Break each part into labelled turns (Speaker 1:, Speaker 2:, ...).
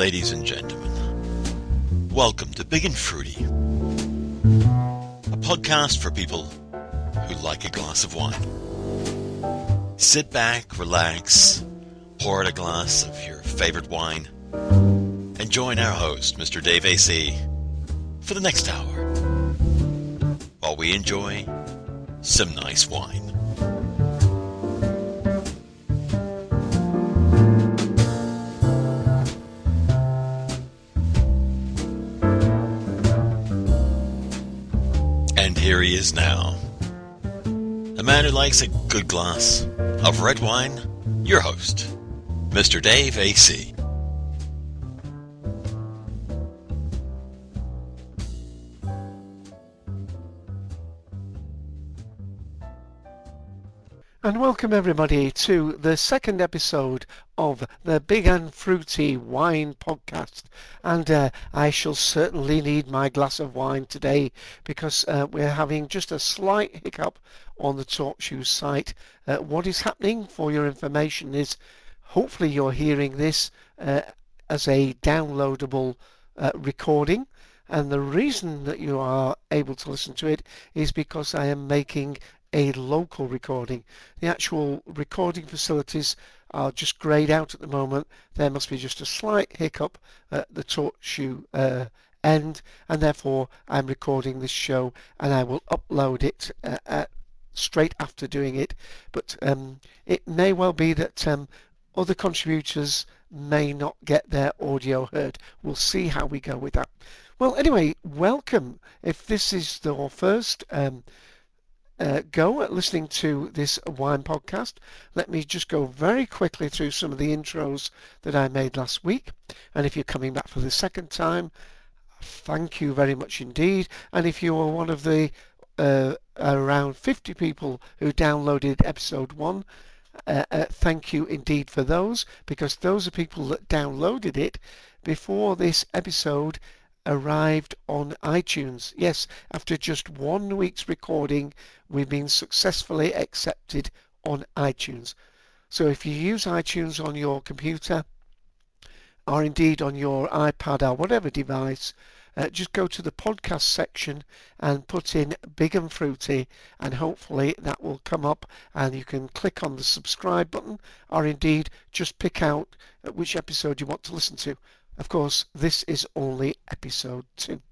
Speaker 1: Ladies and gentlemen, welcome to Big and Fruity, a podcast for people who like a glass of wine. Sit back, relax, pour out a glass of your favorite wine, and join our host, Mr. Dave AC, for the next hour while we enjoy some nice wine. Likes a good glass of red wine, your host, Mr. Dave AC.
Speaker 2: Welcome everybody to the second episode of the Big and Fruity Wine Podcast. And uh, I shall certainly need my glass of wine today because uh, we're having just a slight hiccup on the TalkShoe site. Uh, what is happening, for your information, is hopefully you're hearing this uh, as a downloadable uh, recording. And the reason that you are able to listen to it is because I am making a local recording. The actual recording facilities are just greyed out at the moment. There must be just a slight hiccup at the TalkShoe uh, end, and therefore I'm recording this show and I will upload it uh, at, straight after doing it. But um, it may well be that um, other contributors may not get their audio heard. We'll see how we go with that. Well, anyway, welcome. If this is your first um, uh, go at listening to this wine podcast, let me just go very quickly through some of the intros that I made last week. And if you're coming back for the second time, thank you very much indeed. And if you are one of the uh, around 50 people who downloaded episode one, uh, uh, thank you indeed for those because those are people that downloaded it before this episode arrived on iTunes. Yes, after just one week's recording, we've been successfully accepted on iTunes. So if you use iTunes on your computer, or indeed on your iPad or whatever device, uh, just go to the podcast section and put in Big and Fruity, and hopefully that will come up, and you can click on the subscribe button, or indeed just pick out which episode you want to listen to. Of course, this is only episode two.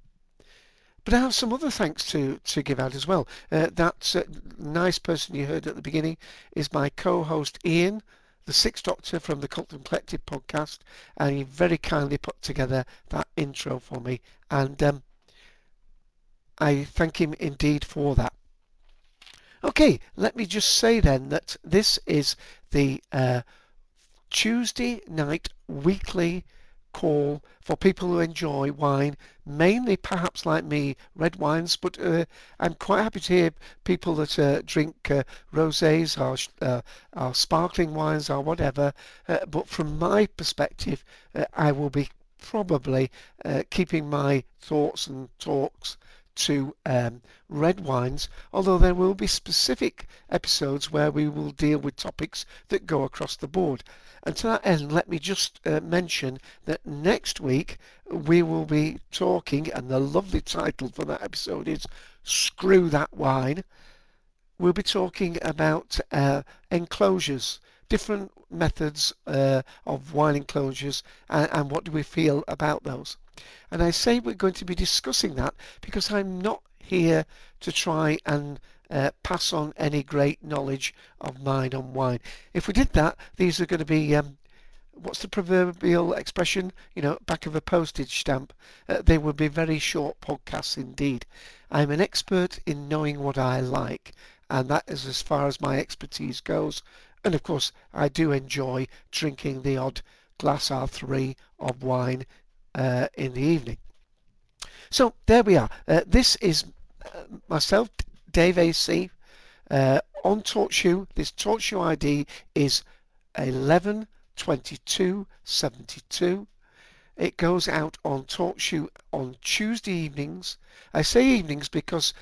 Speaker 2: But I have some other thanks to, to give out as well. Uh, that uh, nice person you heard at the beginning is my co-host Ian, the Sixth Doctor from the Cult and Collective podcast, and he very kindly put together that intro for me, and um, I thank him indeed for that. Okay, let me just say then that this is the uh, Tuesday night weekly call for people who enjoy wine, mainly perhaps like me, red wines, but uh, I'm quite happy to hear people that uh, drink uh, rosés or, uh, or sparkling wines or whatever. Uh, but from my perspective, uh, I will be probably keeping my thoughts and talks to um, red wines, although there will be specific episodes where we will deal with topics that go across the board. And to that end, let me just uh, mention that next week we will be talking, and the lovely title for that episode is Screw That Wine. We'll be talking about uh, enclosures, different methods uh, of wine enclosures, and, and what do we feel about those. And I say we're going to be discussing that because I'm not here to try and uh, pass on any great knowledge of mine on wine. If we did that, these are going to be, um, what's the proverbial expression? You know, back of a postage stamp. Uh, they would be very short podcasts indeed. I'm an expert in knowing what I like, and that is as far as my expertise goes. And of course, I do enjoy drinking the odd glass or three of wine in the evening. So there we are. Uh, this is uh, myself, Dave AC, uh, on TalkShoe. This TalkShoe ID is 112272. It goes out on TalkShoe on Tuesday evenings. I say evenings because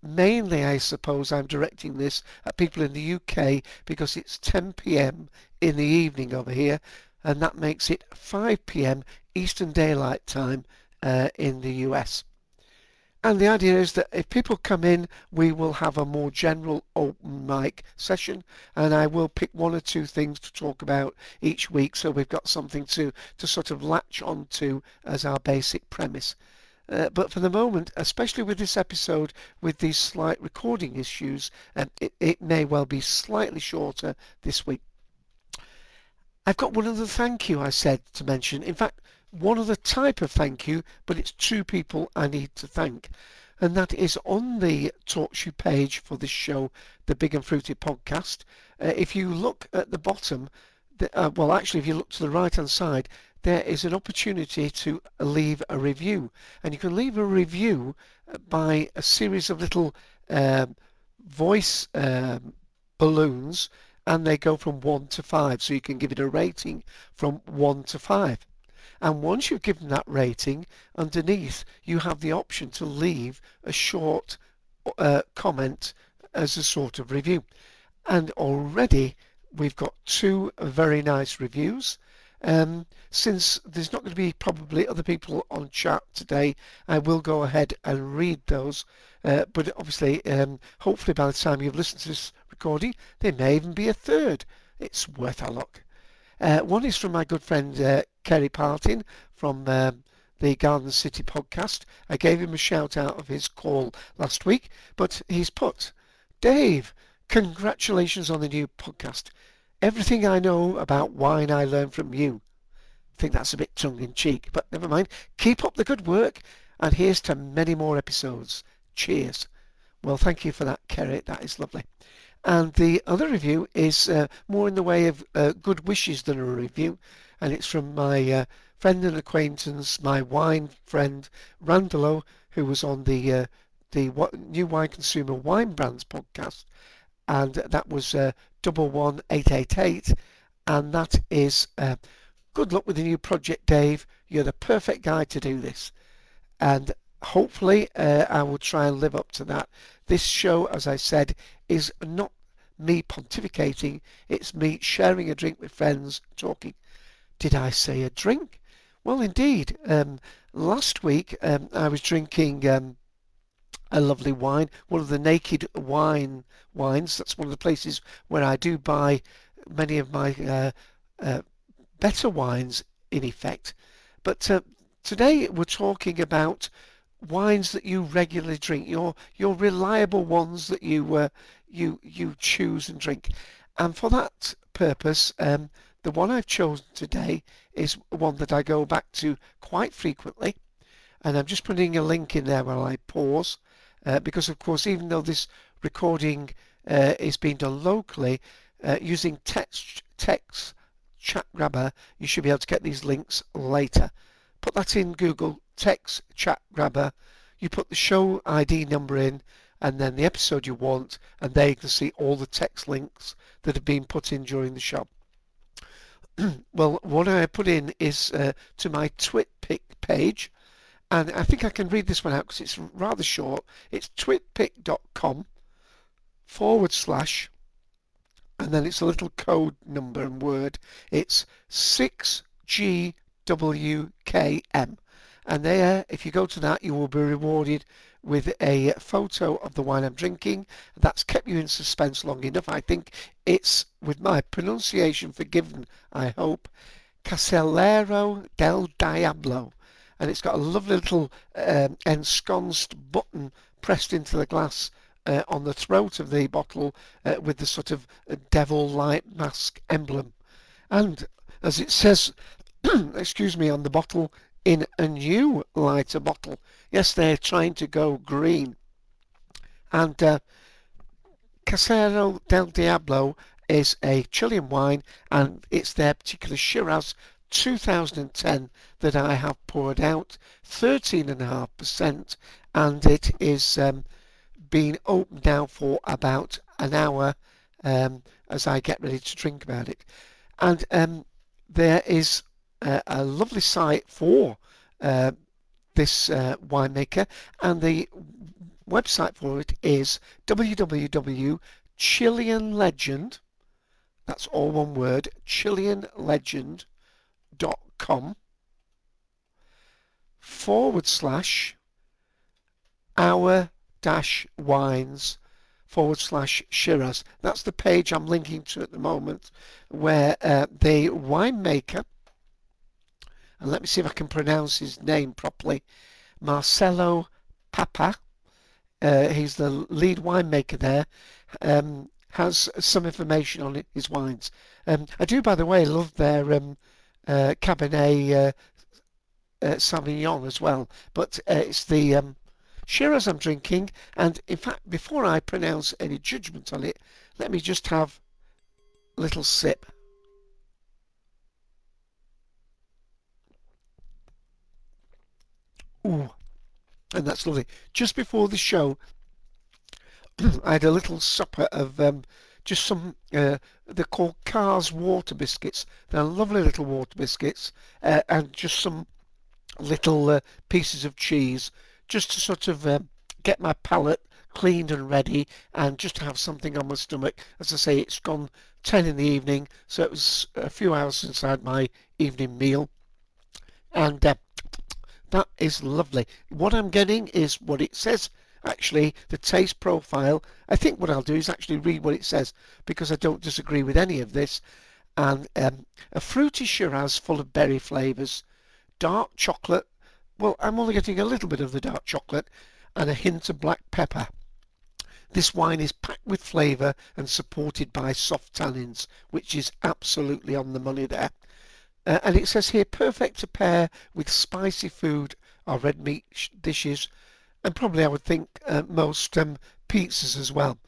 Speaker 2: mainly I suppose I'm directing this at people in the UK because it's 10 p.m. in the evening over here. And that makes it 5 pm Eastern Daylight Time uh, in the US. And the idea is that if people come in, we will have a more general open mic session, and I will pick one or two things to talk about each week, so we've got something to, to sort of latch onto as our basic premise. Uh, but for the moment, especially with this episode, with these slight recording issues, um, it, it may well be slightly shorter this week. I've got one other thank you I said to mention. In fact, one other type of thank you, but it's two people I need to thank. And that is on the TalkShoe page for this show, the Big and Fruity podcast. Uh, if you look at the bottom, the, uh, well, actually, if you look to the right hand side, there is an opportunity to leave a review. And you can leave a review by a series of little um, voice um, balloons, and they go from 1 to 5. So you can give it a rating from 1 to 5. And once you've given that rating, underneath you have the option to leave a short uh, comment as a sort of review. And already we've got two very nice reviews. Um, since there's not going to be probably other people on chat today, I will go ahead and read those. Uh, but obviously, um, hopefully by the time you've listened to this recording, there may even be a third. It's worth a look. Uh, one is from my good friend uh, Kerry Partin from um, the Garden City podcast. I gave him a shout out of his call last week, but he's put, Dave, congratulations on the new podcast. Everything I know about wine I learned from you. I think that's a bit tongue in cheek, but never mind. Keep up the good work, and here's to many more episodes. Cheers. Well, thank you for that, Kerry. That is lovely. And the other review is uh, more in the way of uh, good wishes than a review. And it's from my uh, friend and acquaintance, my wine friend, Randolo, who was on the uh, the New Wine Consumer Wine Brands podcast. And that was uh, double one eight eight eight. And that is uh, good luck with the new project, Dave. You're the perfect guy to do this. And hopefully uh, I will try and live up to that. This show, as I said, is not me pontificating, it's me sharing a drink with friends, talking. Did I say a drink? Well, indeed. Um, last week um, I was drinking um, a lovely wine, one of the Naked Wine wines. That's one of the places where I do buy many of my uh, uh, better wines, in effect. But uh, today we're talking about wines that you regularly drink, your your reliable ones that you uh, you you choose and drink. And for that purpose, um, the one I've chosen today is one that I go back to quite frequently. And I'm just putting a link in there while I pause, uh, because of course, even though this recording uh, is being done locally, uh, using text text chat grabber, you should be able to get these links later. Put that in Google text chat grabber. You put the show ID number in and then the episode you want, and there you can see all the text links that have been put in during the show. well, what I put in is uh, to my TwitPic page, and I think I can read this one out because it's rather short. It's twitpic.com forward slash, and then it's a little code number and word. It's 6GWKM. And there, if you go to that, you will be rewarded with a photo of the wine I'm drinking. That's kept you in suspense long enough. I think it's, with my pronunciation forgiven, I hope, Casillero del Diablo. And it's got a lovely little um, ensconced button pressed into the glass uh, on the throat of the bottle uh, with the sort of devil-like mask emblem. And as it says, excuse me, on the bottle, in a new lighter bottle. Yes, they're trying to go green. And uh, Casillero del Diablo is a Chilean wine and it's their particular Shiraz 2010 that I have poured out, 13.5%, and it is um, being opened now for about an hour um, as I get ready to drink about it. And um, there is a lovely site for uh, this uh, winemaker, and the website for it is www.chileanlegend. That's all one word. Chileanlegend.com. forward slash our dash wines forward slash Shiraz. That's the page I'm linking to at the moment where uh, the winemaker, and let me see if I can pronounce his name properly, Marcelo Papa, uh, he's the lead winemaker there, um, has some information on his wines. Um, I do, by the way, love their um, uh, Cabernet uh, uh, Sauvignon as well, but uh, it's the um, Shiraz I'm drinking, and in fact, before I pronounce any judgment on it, let me just have a little sip. Ooh, and that's lovely. Just before the show, I had a little supper of um, just some, uh, they're called Carr's water biscuits. They're lovely little water biscuits, uh, and just some little uh, pieces of cheese just to sort of um, get my palate cleaned and ready and just to have something on my stomach. As I say, it's gone 10 in the evening, so it was a few hours since I had my evening meal. And uh, that is lovely. What I'm getting is what it says. Actually, the taste profile. I think what I'll do is actually read what it says because I don't disagree with any of this. And um, a fruity Shiraz full of berry flavours, dark chocolate well, I'm only getting a little bit of the dark chocolate and a hint of black pepper. This wine is packed with flavour and supported by soft tannins, which is absolutely on the money there. Uh, and it says here, perfect to pair with spicy food or red meat dishes, and probably I would think uh, most um, pizzas as well.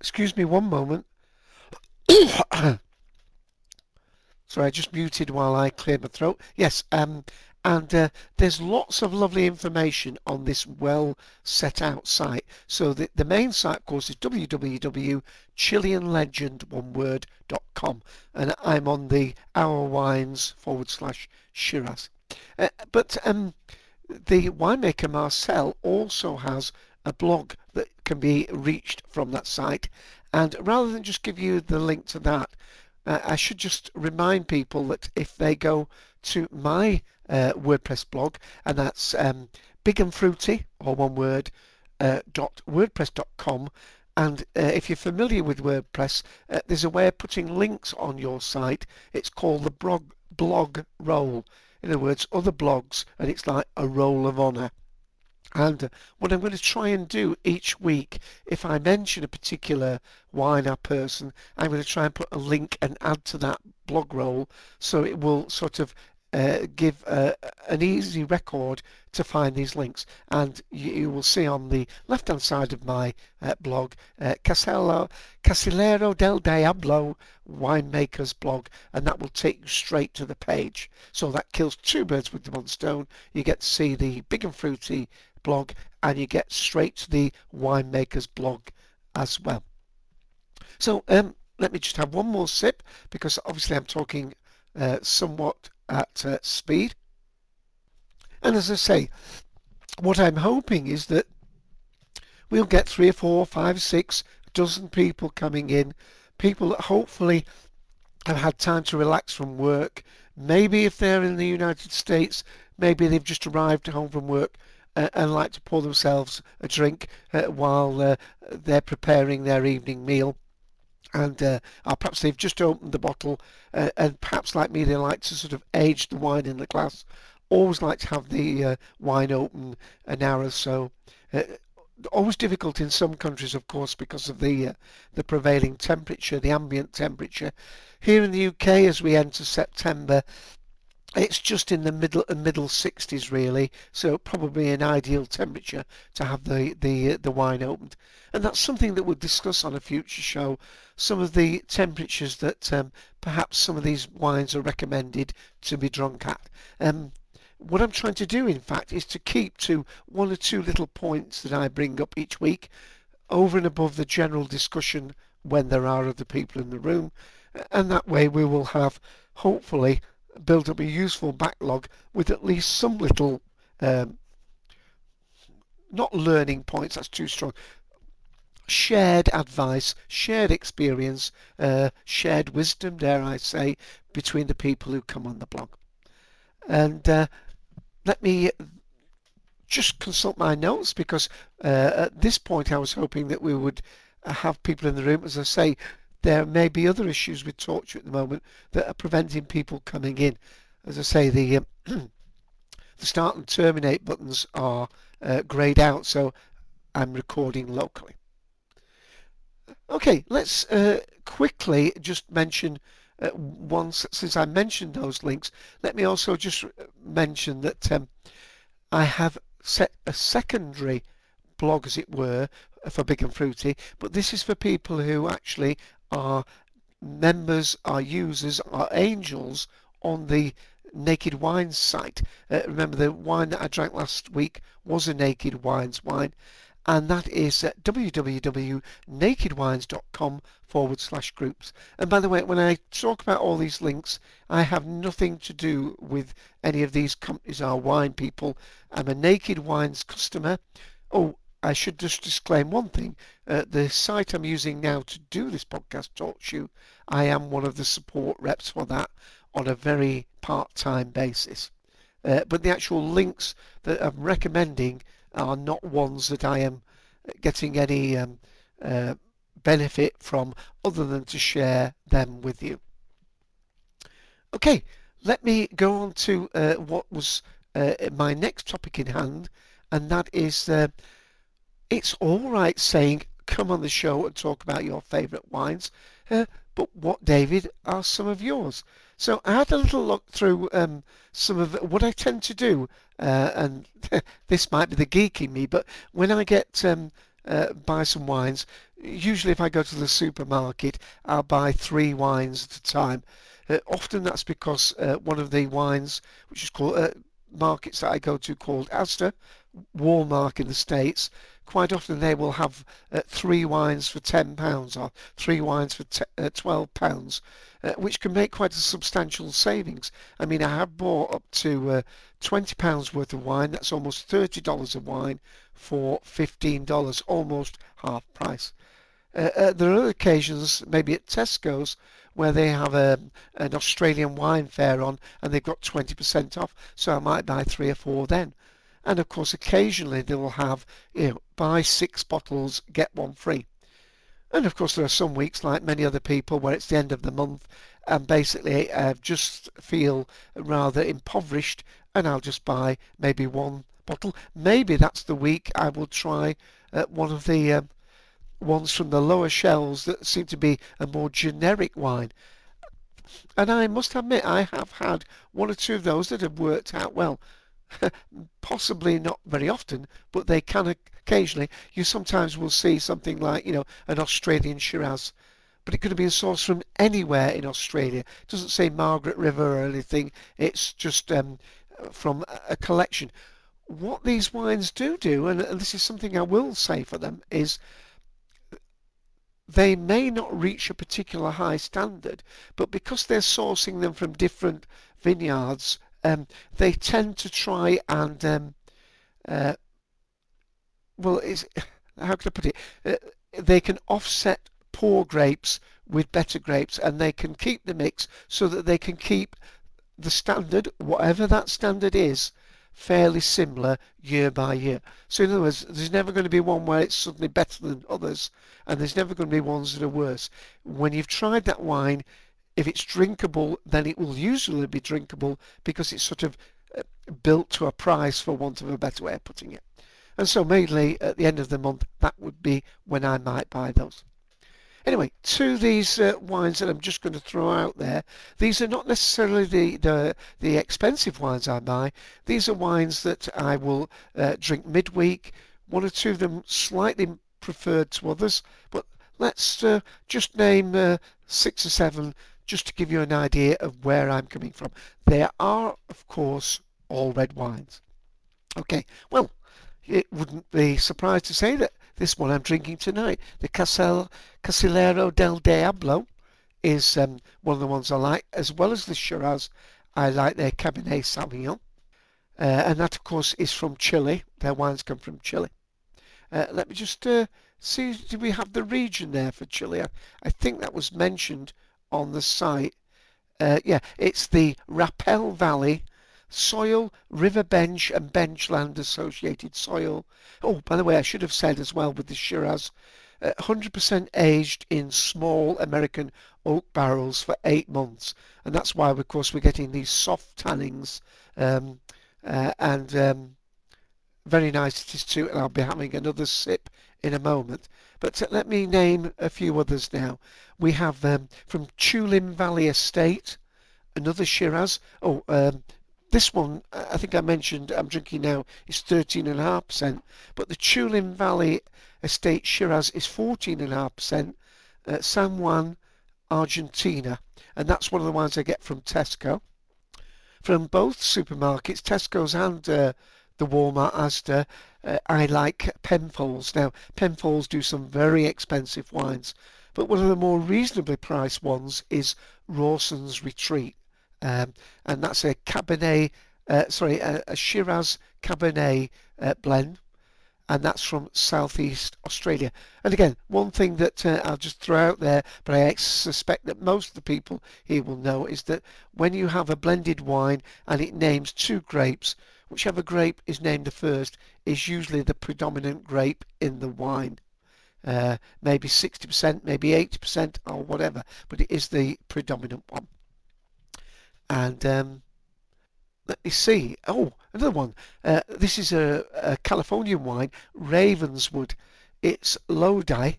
Speaker 2: Excuse me one moment. Sorry, I just muted while I cleared my throat. Yes, um, and uh, there's lots of lovely information on this well set out site. So the, the main site of course is www.chileanlegend.com and I'm on the our wines forward slash Shiraz. Uh, but um, the winemaker Marcel also has a blog that can be reached from that site. And rather than just give you the link to that uh, I should just remind people that if they go to my uh, WordPress blog, and that's um, big and fruity, or one word, uh, dot wordpress.com. And uh, if you're familiar with WordPress, uh, there's a way of putting links on your site. It's called the blog, blog role. In other words, other blogs, and it's like a roll of honour. And uh, what I'm going to try and do each week, if I mention a particular wine or person, I'm going to try and put a link and add to that blog roll so it will sort of uh, give uh, an easy record to find these links. And you, you will see on the left hand side of my uh, blog uh, Casello, Casillero del Diablo winemaker's blog and that will take you straight to the page. So that kills two birds with one stone. You get to see the big and fruity blog and you get straight to the winemaker's blog as well. So um, let me just have one more sip because obviously I'm talking uh, somewhat at uh, speed. And as I say, what I'm hoping is that we'll get three or four, five, six dozen people coming in, people that hopefully have had time to relax from work. Maybe if they're in the United States, maybe they've just arrived home from work uh, and like to pour themselves a drink uh, while uh, they're preparing their evening meal and uh, perhaps they've just opened the bottle uh, and perhaps like me they like to sort of age the wine in the glass. Always like to have the uh, wine open an hour or so. Uh, always difficult in some countries of course because of the uh, the prevailing temperature the ambient temperature. Here in the UK as we enter September it's just in the middle middle 60s really, so probably an ideal temperature to have the the the wine opened, and that's something that we'll discuss on a future show. Some of the temperatures that um, perhaps some of these wines are recommended to be drunk at. Um, what I'm trying to do, in fact, is to keep to one or two little points that I bring up each week, over and above the general discussion when there are other people in the room, and that way we will have hopefully build up a useful backlog with at least some little, um, not learning points, that's too strong, shared advice, shared experience, uh, shared wisdom, dare I say, between the people who come on the blog. And uh, let me just consult my notes because uh, at this point I was hoping that we would have people in the room. As I say, there may be other issues with TalkShoe at the moment that are preventing people coming in. As I say, the um, the start and terminate buttons are uh, greyed out, so I'm recording locally. Okay, let's uh, quickly just mention uh, once, since I mentioned those links, let me also just mention that um, I have set a secondary blog, as it were, for Big and Fruity, but this is for people who actually are members, are users, are angels on the Naked Wines site. Uh, remember, the wine that I drank last week was a Naked Wines wine, and that is at www.nakedwines.com forward slash groups. And by the way, when I talk about all these links, I have nothing to do with any of these companies or wine people. I'm a Naked Wines customer. Oh, I should just disclaim one thing. Uh, the site I'm using now to do this podcast, TalkShoe, I am one of the support reps for that on a very part-time basis. Uh, but the actual links that I'm recommending are not ones that I am getting any um, uh, benefit from other than to share them with you. Okay, let me go on to uh, what was uh, my next topic in hand, and that is uh, it's all right saying come on the show and talk about your favourite wines, uh, but what, David, are some of yours? So I had a little look through um, some of what I tend to do, uh, and this might be the geek in me, but when I get um, uh, buy some wines, usually if I go to the supermarket, I'll buy three wines at a time. Uh, often that's because uh, one of the wines, which is called uh, markets that I go to called Asda, Walmart in the States, quite often they will have uh, three wines for £10 or three wines for uh, £12, uh, which can make quite a substantial savings. I mean, I have bought up to uh, £20 worth of wine, that's almost $30 of wine for $15, almost half price. Uh, uh, there are occasions, maybe at Tesco's, where they have a, um, an Australian wine fair on and they've got 20% off, so I might buy three or four then. And of course, occasionally they will have, you know, buy six bottles, get one free. And of course, there are some weeks, like many other people, where it's the end of the month and basically I uh, just feel rather impoverished and I'll just buy maybe one bottle. Maybe that's the week I will try uh, one of the um, ones from the lower shelves that seem to be a more generic wine. And I must admit, I have had one or two of those that have worked out well. possibly not very often, but they can occasionally. You sometimes will see something like, you know, an Australian Shiraz, but it could have been sourced from anywhere in Australia. It doesn't say Margaret River or anything. It's just um, from a collection. What these wines do do, and this is something I will say for them, is they may not reach a particular high standard, but because they're sourcing them from different vineyards um, they tend to try and um, uh, well, how can I put it? Uh, they can offset poor grapes with better grapes, and they can keep the mix so that they can keep the standard, whatever that standard is, fairly similar year by year. So in other words, there's never going to be one where it's suddenly better than others, and there's never going to be ones that are worse. When you've tried that wine, if it's drinkable, then it will usually be drinkable because it's sort of uh, built to a price, for want of a better way of putting it. And so mainly at the end of the month, that would be when I might buy those. Anyway, to these uh, wines that I'm just going to throw out there, these are not necessarily the, the, the expensive wines I buy. These are wines that I will uh, drink midweek. One or two of them slightly preferred to others, but let's uh, just name uh, six or seven just to give you an idea of where I'm coming from. There are, of course, all red wines. Okay, well, it wouldn't be surprised to say that this one I'm drinking tonight, the Casel, Casillero del Diablo, is um, one of the ones I like, as well as the Shiraz. I like their Cabernet Sauvignon. Uh, and that, of course, is from Chile. Their wines come from Chile. Uh, let me just uh, see, do we have the region there for Chile? I, I think that was mentioned on the site. Uh, yeah, it's the Rapel Valley, soil, river bench and benchland associated soil. Oh, by the way, I should have said as well with the Shiraz, 100% uh, aged in small American oak barrels for eight months. And that's why, of course, we're getting these soft tannins um, uh, and um, very nice it is too. And I'll be having another sip in a moment. But uh, let me name a few others now. We have um, from Tulum Valley Estate, another Shiraz. Oh, um, this one, I think I mentioned, I'm drinking now, is 13.5%, but the Tulum Valley Estate Shiraz is 14.5%, uh, San Juan, Argentina, and that's one of the ones I get from Tesco. From both supermarkets, Tesco's and uh, the Walmart Asda, uh, I like Penfolds. Now, Penfolds do some very expensive wines, but one of the more reasonably priced ones is Rawson's Retreat. Um, and that's a Cabernet, uh, sorry, a, a, Shiraz Cabernet uh, blend, and that's from Southeast Australia. And again, one thing that uh, I'll just throw out there, but I suspect that most of the people here will know, is that when you have a blended wine and it names two grapes, whichever grape is named the first is usually the predominant grape in the wine. Uh, maybe 60%, maybe 80% or whatever, but it is the predominant one. And um, let me see. Oh, another one. Uh, this is a, a, Californian wine, Ravenswood. It's Lodi,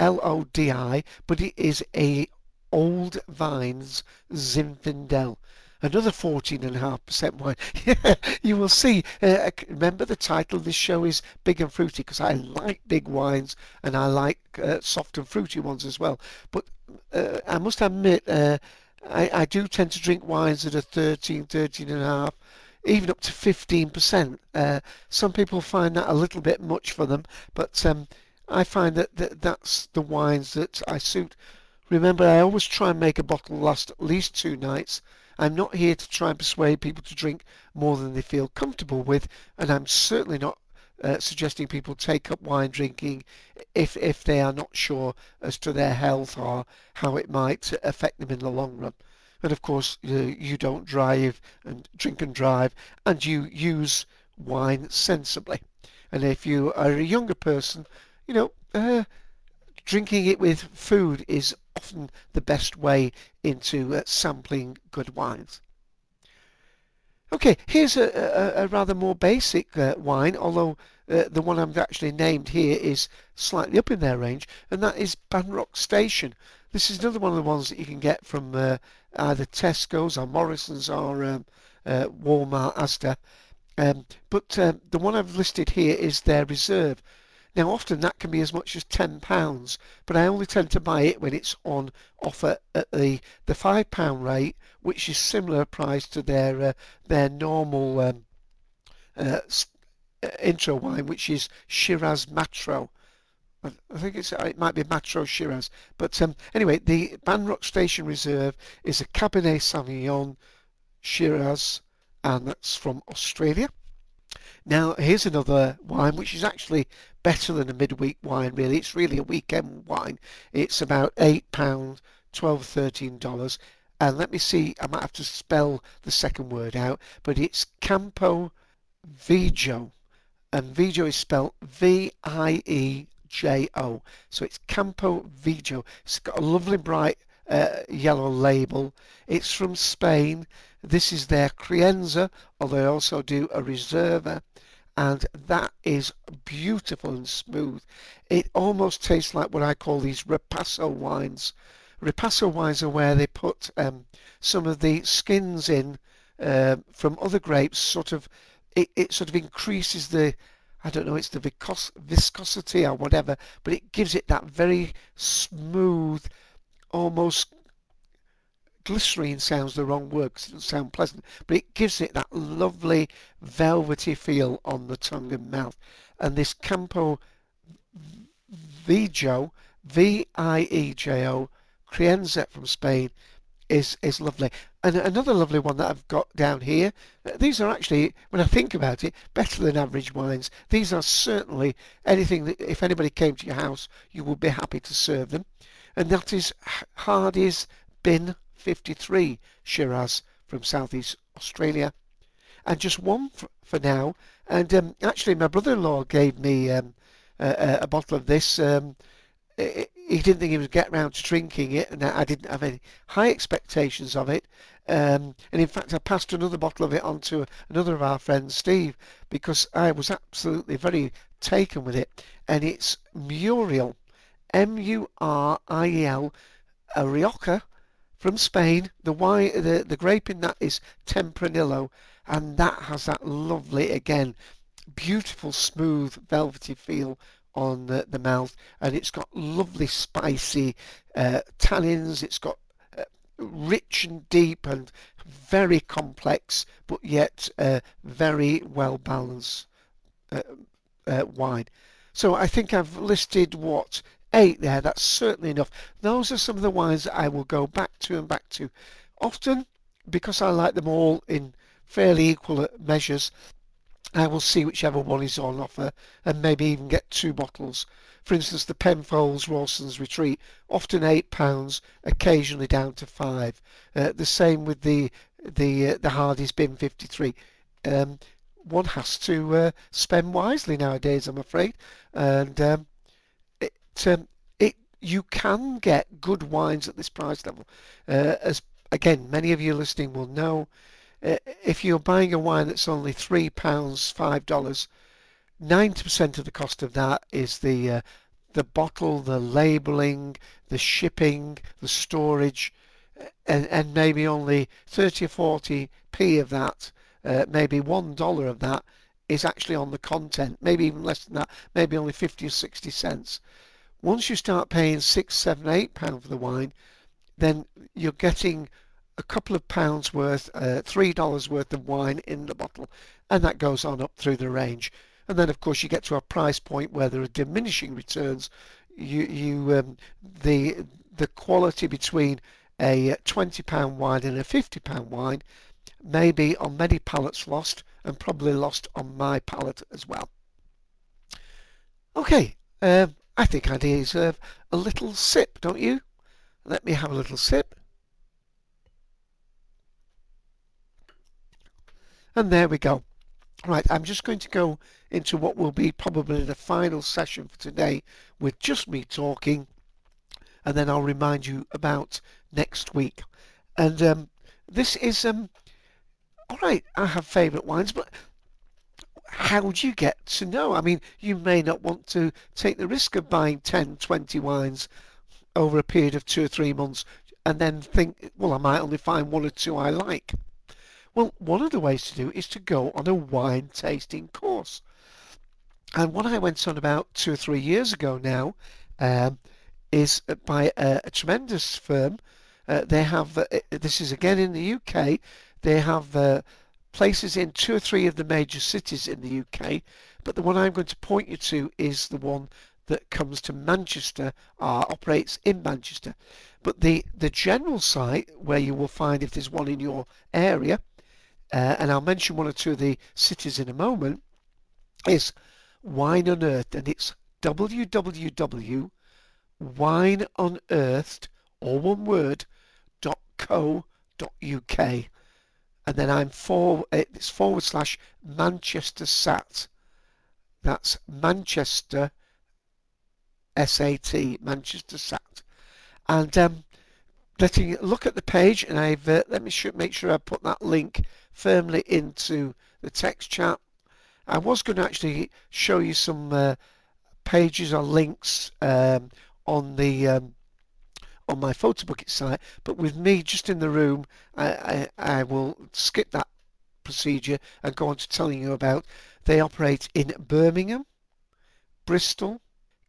Speaker 2: L-O-D-I, but it is a Old Vines Zinfandel another 14.5% wine. yeah, you will see. Uh, remember the title of this show is Big and Fruity because I like big wines and I like uh, soft and fruity ones as well. But uh, I must admit, uh, I, I, do tend to drink wines that are 13, 13 and a half, even up to 15%. Uh, some people find that a little bit much for them, but um, I find that, that that's the wines that I suit. Remember, I always try and make a bottle last at least two nights I'm not here to try and persuade people to drink more than they feel comfortable with, and I'm certainly not uh, suggesting people take up wine drinking if if they are not sure as to their health or how it might affect them in the long run. And of course, you, you don't drive and drink and drive, and you use wine sensibly. And if you are a younger person, you know, uh, drinking it with food is often the best way into uh, sampling good wines. Okay, here's a, a, a rather more basic uh, wine, although uh, the one I've actually named here is slightly up in their range, and that is Banrock Station. This is another one of the ones that you can get from uh, either Tesco's or Morrison's or um, uh, Walmart, Asda. Um, but um, the one I've listed here is their reserve. Now, often that can be as much as £10, but I only tend to buy it when it's on offer at the, the £5 rate, which is similar price to their, uh, their normal um, uh, uh, intro wine, which is Shiraz Mataro. I think it's it might be Mataro Shiraz, but um, anyway, the Banrock Station Reserve is a Cabernet Sauvignon Shiraz, and that's from Australia. Now, here's another wine which is actually better than a midweek wine, really. It's really a weekend wine. It's about £8, $12, $13. And let me see, I might have to spell the second word out, but it's Campo Viejo. And Viejo is spelled V I E J O. So it's Campo Viejo. It's got a lovely bright uh, yellow label. It's from Spain. This is their Crianza, although they also do a Reserva, and that is beautiful and smooth. It almost tastes like what I call these Ripasso wines. Ripasso wines are where they put um, some of the skins in uh, from other grapes, sort of, it, it sort of increases the, I don't know, it's the viscos viscosity or whatever, but it gives it that very smooth, almost glycerine sounds the wrong word because it doesn't sound pleasant, but it gives it that lovely velvety feel on the tongue and mouth. And this Campo Viejo, V-I-E-J-O, Crianza from Spain, is is lovely. And another lovely one that I've got down here. These are actually, when I think about it, better than average wines. These are certainly anything that if anybody came to your house, you would be happy to serve them. And that is Hardy's Bin 53 Shiraz from Southeast Australia. and just one for, for now. And um, actually, my brother-in-law gave me um, a, a, bottle of this. Um, he didn't think he would get round to drinking it, and I didn't have any high expectations of it. Um, and in fact, I passed another bottle of it on to another of our friends, Steve, because I was absolutely very taken with it. And it's Muriel, M-U-R-I-E-L, a Rioja from Spain. The wine, the, the grape in that is Tempranillo, and that has that lovely, again, beautiful, smooth, velvety feel on the, the mouth, and it's got lovely, spicy uh, tannins. It's got uh, rich and deep and very complex, but yet uh, very well balanced uh, uh, wine. So I think I've listed what eight there. That's certainly enough. Those are some of the wines that I will go back to and back to. Often, because I like them all in fairly equal measures, I will see whichever one is on offer and maybe even get two bottles. For instance, the Penfolds Rawson's Retreat, often £8, occasionally down to 5 uh, The same with the the uh, the Hardy's Bin 53. Um, one has to uh, spend wisely nowadays, I'm afraid. And um, um, it you can get good wines at this price level. Uh, as again, many of you listening will know, uh, if you're buying a wine that's only three pounds five dollars, ninety percent of the cost of that is the uh, the bottle, the labelling, the shipping, the storage, and, and maybe only 30 or 40 p of that, uh, maybe one dollar of that is actually on the content, maybe even less than that, maybe only 50 or 60 cents. Once you start paying six, seven, eight pounds for the wine, then you're getting a couple of pounds worth, uh, three dollars worth of wine in the bottle, and that goes on up through the range. And then, of course, you get to a price point where there are diminishing returns. You, you, um, the the quality between a twenty pound wine and a fifty pound wine may be on many palates lost, and probably lost on my palate as well. Okay, um, I think I deserve a little sip, don't you? Let me have a little sip. And there we go. Right, I'm just going to go into what will be probably the final session for today with just me talking, and then I'll remind you about next week. And um, this is, um, all right, I have favourite wines, but how do you get to know? I mean, you may not want to take the risk of buying 10, 20 wines over a period of two or three months and then think, well, I might only find one or two I like. Well, one of the ways to do is to go on a wine tasting course. And what I went on about two or three years ago now um, is by a, a tremendous firm. Uh, they have, uh, this is again in the UK, they have uh, places in two or three of the major cities in the UK, but the one I'm going to point you to is the one that comes to Manchester, uh, operates in Manchester. But the, the general site where you will find if there's one in your area uh, and I'll mention one or two of the cities in a moment, is Wine Unearthed, and it's www.wineunearthed, all one word, .co.uk. And then I'm for it's forward slash Manchester Sat. That's Manchester SAT, Manchester Sat. And um, letting look at the page, and I've uh, let me make sure I put that link firmly into the text chat. I was going to actually show you some uh, pages or links um, on the um, on my Photobucket site, but with me just in the room, I, I, I will skip that procedure and go on to telling you about. They operate in Birmingham, Bristol,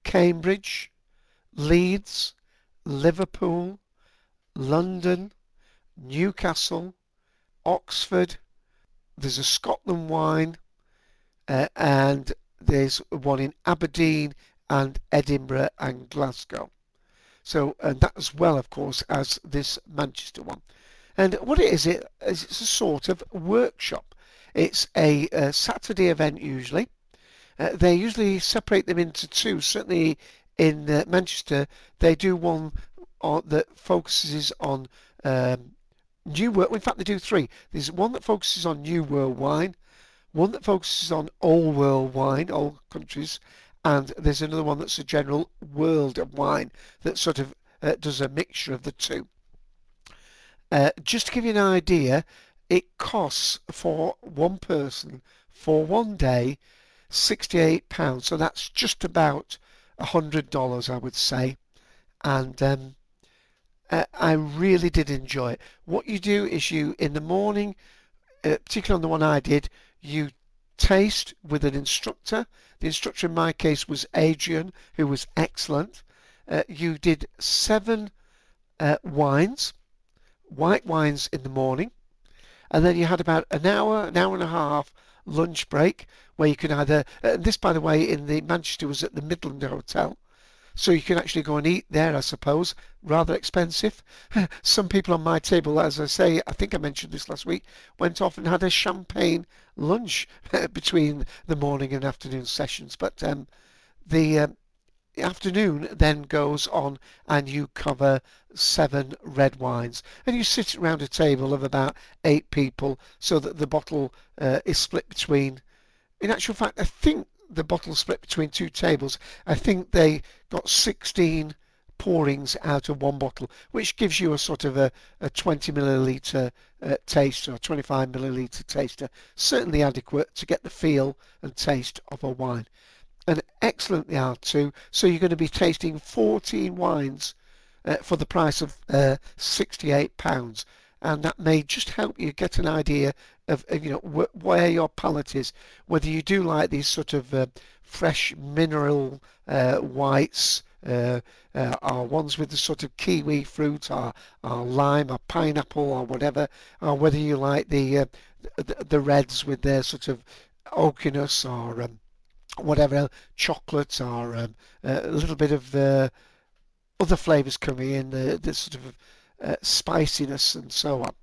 Speaker 2: Cambridge, Leeds, Liverpool, London, Newcastle, Oxford, there's a Scotland wine, uh, and there's one in Aberdeen and Edinburgh and Glasgow. So, and that as well, of course, as this Manchester one. And what it is, it is it's a sort of workshop. It's a, a Saturday event usually. Uh, they usually separate them into two. Certainly in uh, Manchester, they do one on, that focuses on um, New World. In fact, they do three. There's one that focuses on New World wine, one that focuses on Old World wine, old countries, and there's another one that's a general world of wine that sort of uh, does a mixture of the two. Uh, just to give you an idea, it costs for one person for one day £68. So that's just about $100, I would say. And um, uh, I really did enjoy it. What you do is you, in the morning, uh, particularly on the one I did, you taste with an instructor. The instructor in my case was Adrian, who was excellent. Uh, you did seven uh, wines, white wines in the morning, and then you had about an hour, an hour and a half lunch break where you could either, uh, this by the way in the Manchester was at the Midland Hotel, so you can actually go and eat there, I suppose. Rather expensive. Some people on my table, as I say, I think I mentioned this last week, went off and had a champagne lunch between the morning and afternoon sessions. But um, the um, afternoon then goes on and you cover seven red wines and you sit around a table of about eight people so that the bottle uh, is split between in actual fact I think the bottle split between two tables, I think they got 16 pourings out of one bottle, which gives you a sort of a, a 20 milliliter uh, taster or 25 milliliter taster, certainly adequate to get the feel and taste of a wine. And excellent they are too. So you're going to be tasting 14 wines uh, for the price of uh, 68 pounds and that may just help you get an idea of, of you know wh- where your palate is. Whether you do like these sort of uh, fresh mineral uh, whites, uh, uh, or ones with the sort of kiwi fruit, or, or lime, or pineapple, or whatever, or whether you like the uh, the, the, reds with their sort of oakiness or um, whatever, chocolate, or um, a little bit of uh, other flavours coming in, the, the sort of uh, spiciness and so on.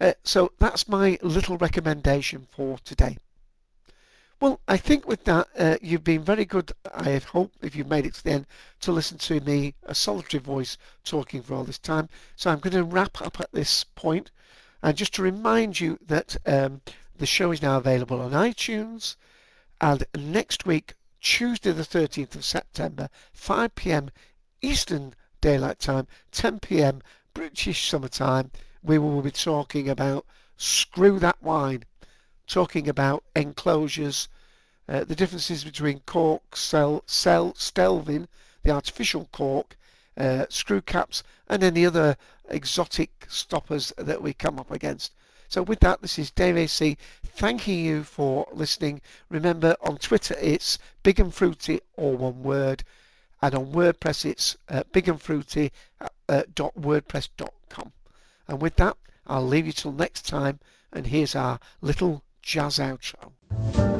Speaker 2: Uh, so that's my little recommendation for today. Well, I think with that, uh, you've been very good, I hope, if you've made it to the end, to listen to me, a solitary voice, talking for all this time. So I'm going to wrap up at this point. And just to remind you that um, the show is now available on iTunes. And next week, Tuesday the 13th of September, 5 p.m. Eastern Daylight Time, 10 p.m. British Summertime, we will be talking about Screw That Wine, talking about enclosures, uh, the differences between cork, cell, cell, stelvin, the artificial cork, uh, screw caps, and any other exotic stoppers that we come up against. So with that, this is Dave AC thanking you for listening. Remember on Twitter it's big and fruity, all one word and on WordPress it's uh, bigandfruity.wordpress.com. Uh, and with that, I'll leave you till next time, and here's our little jazz outro.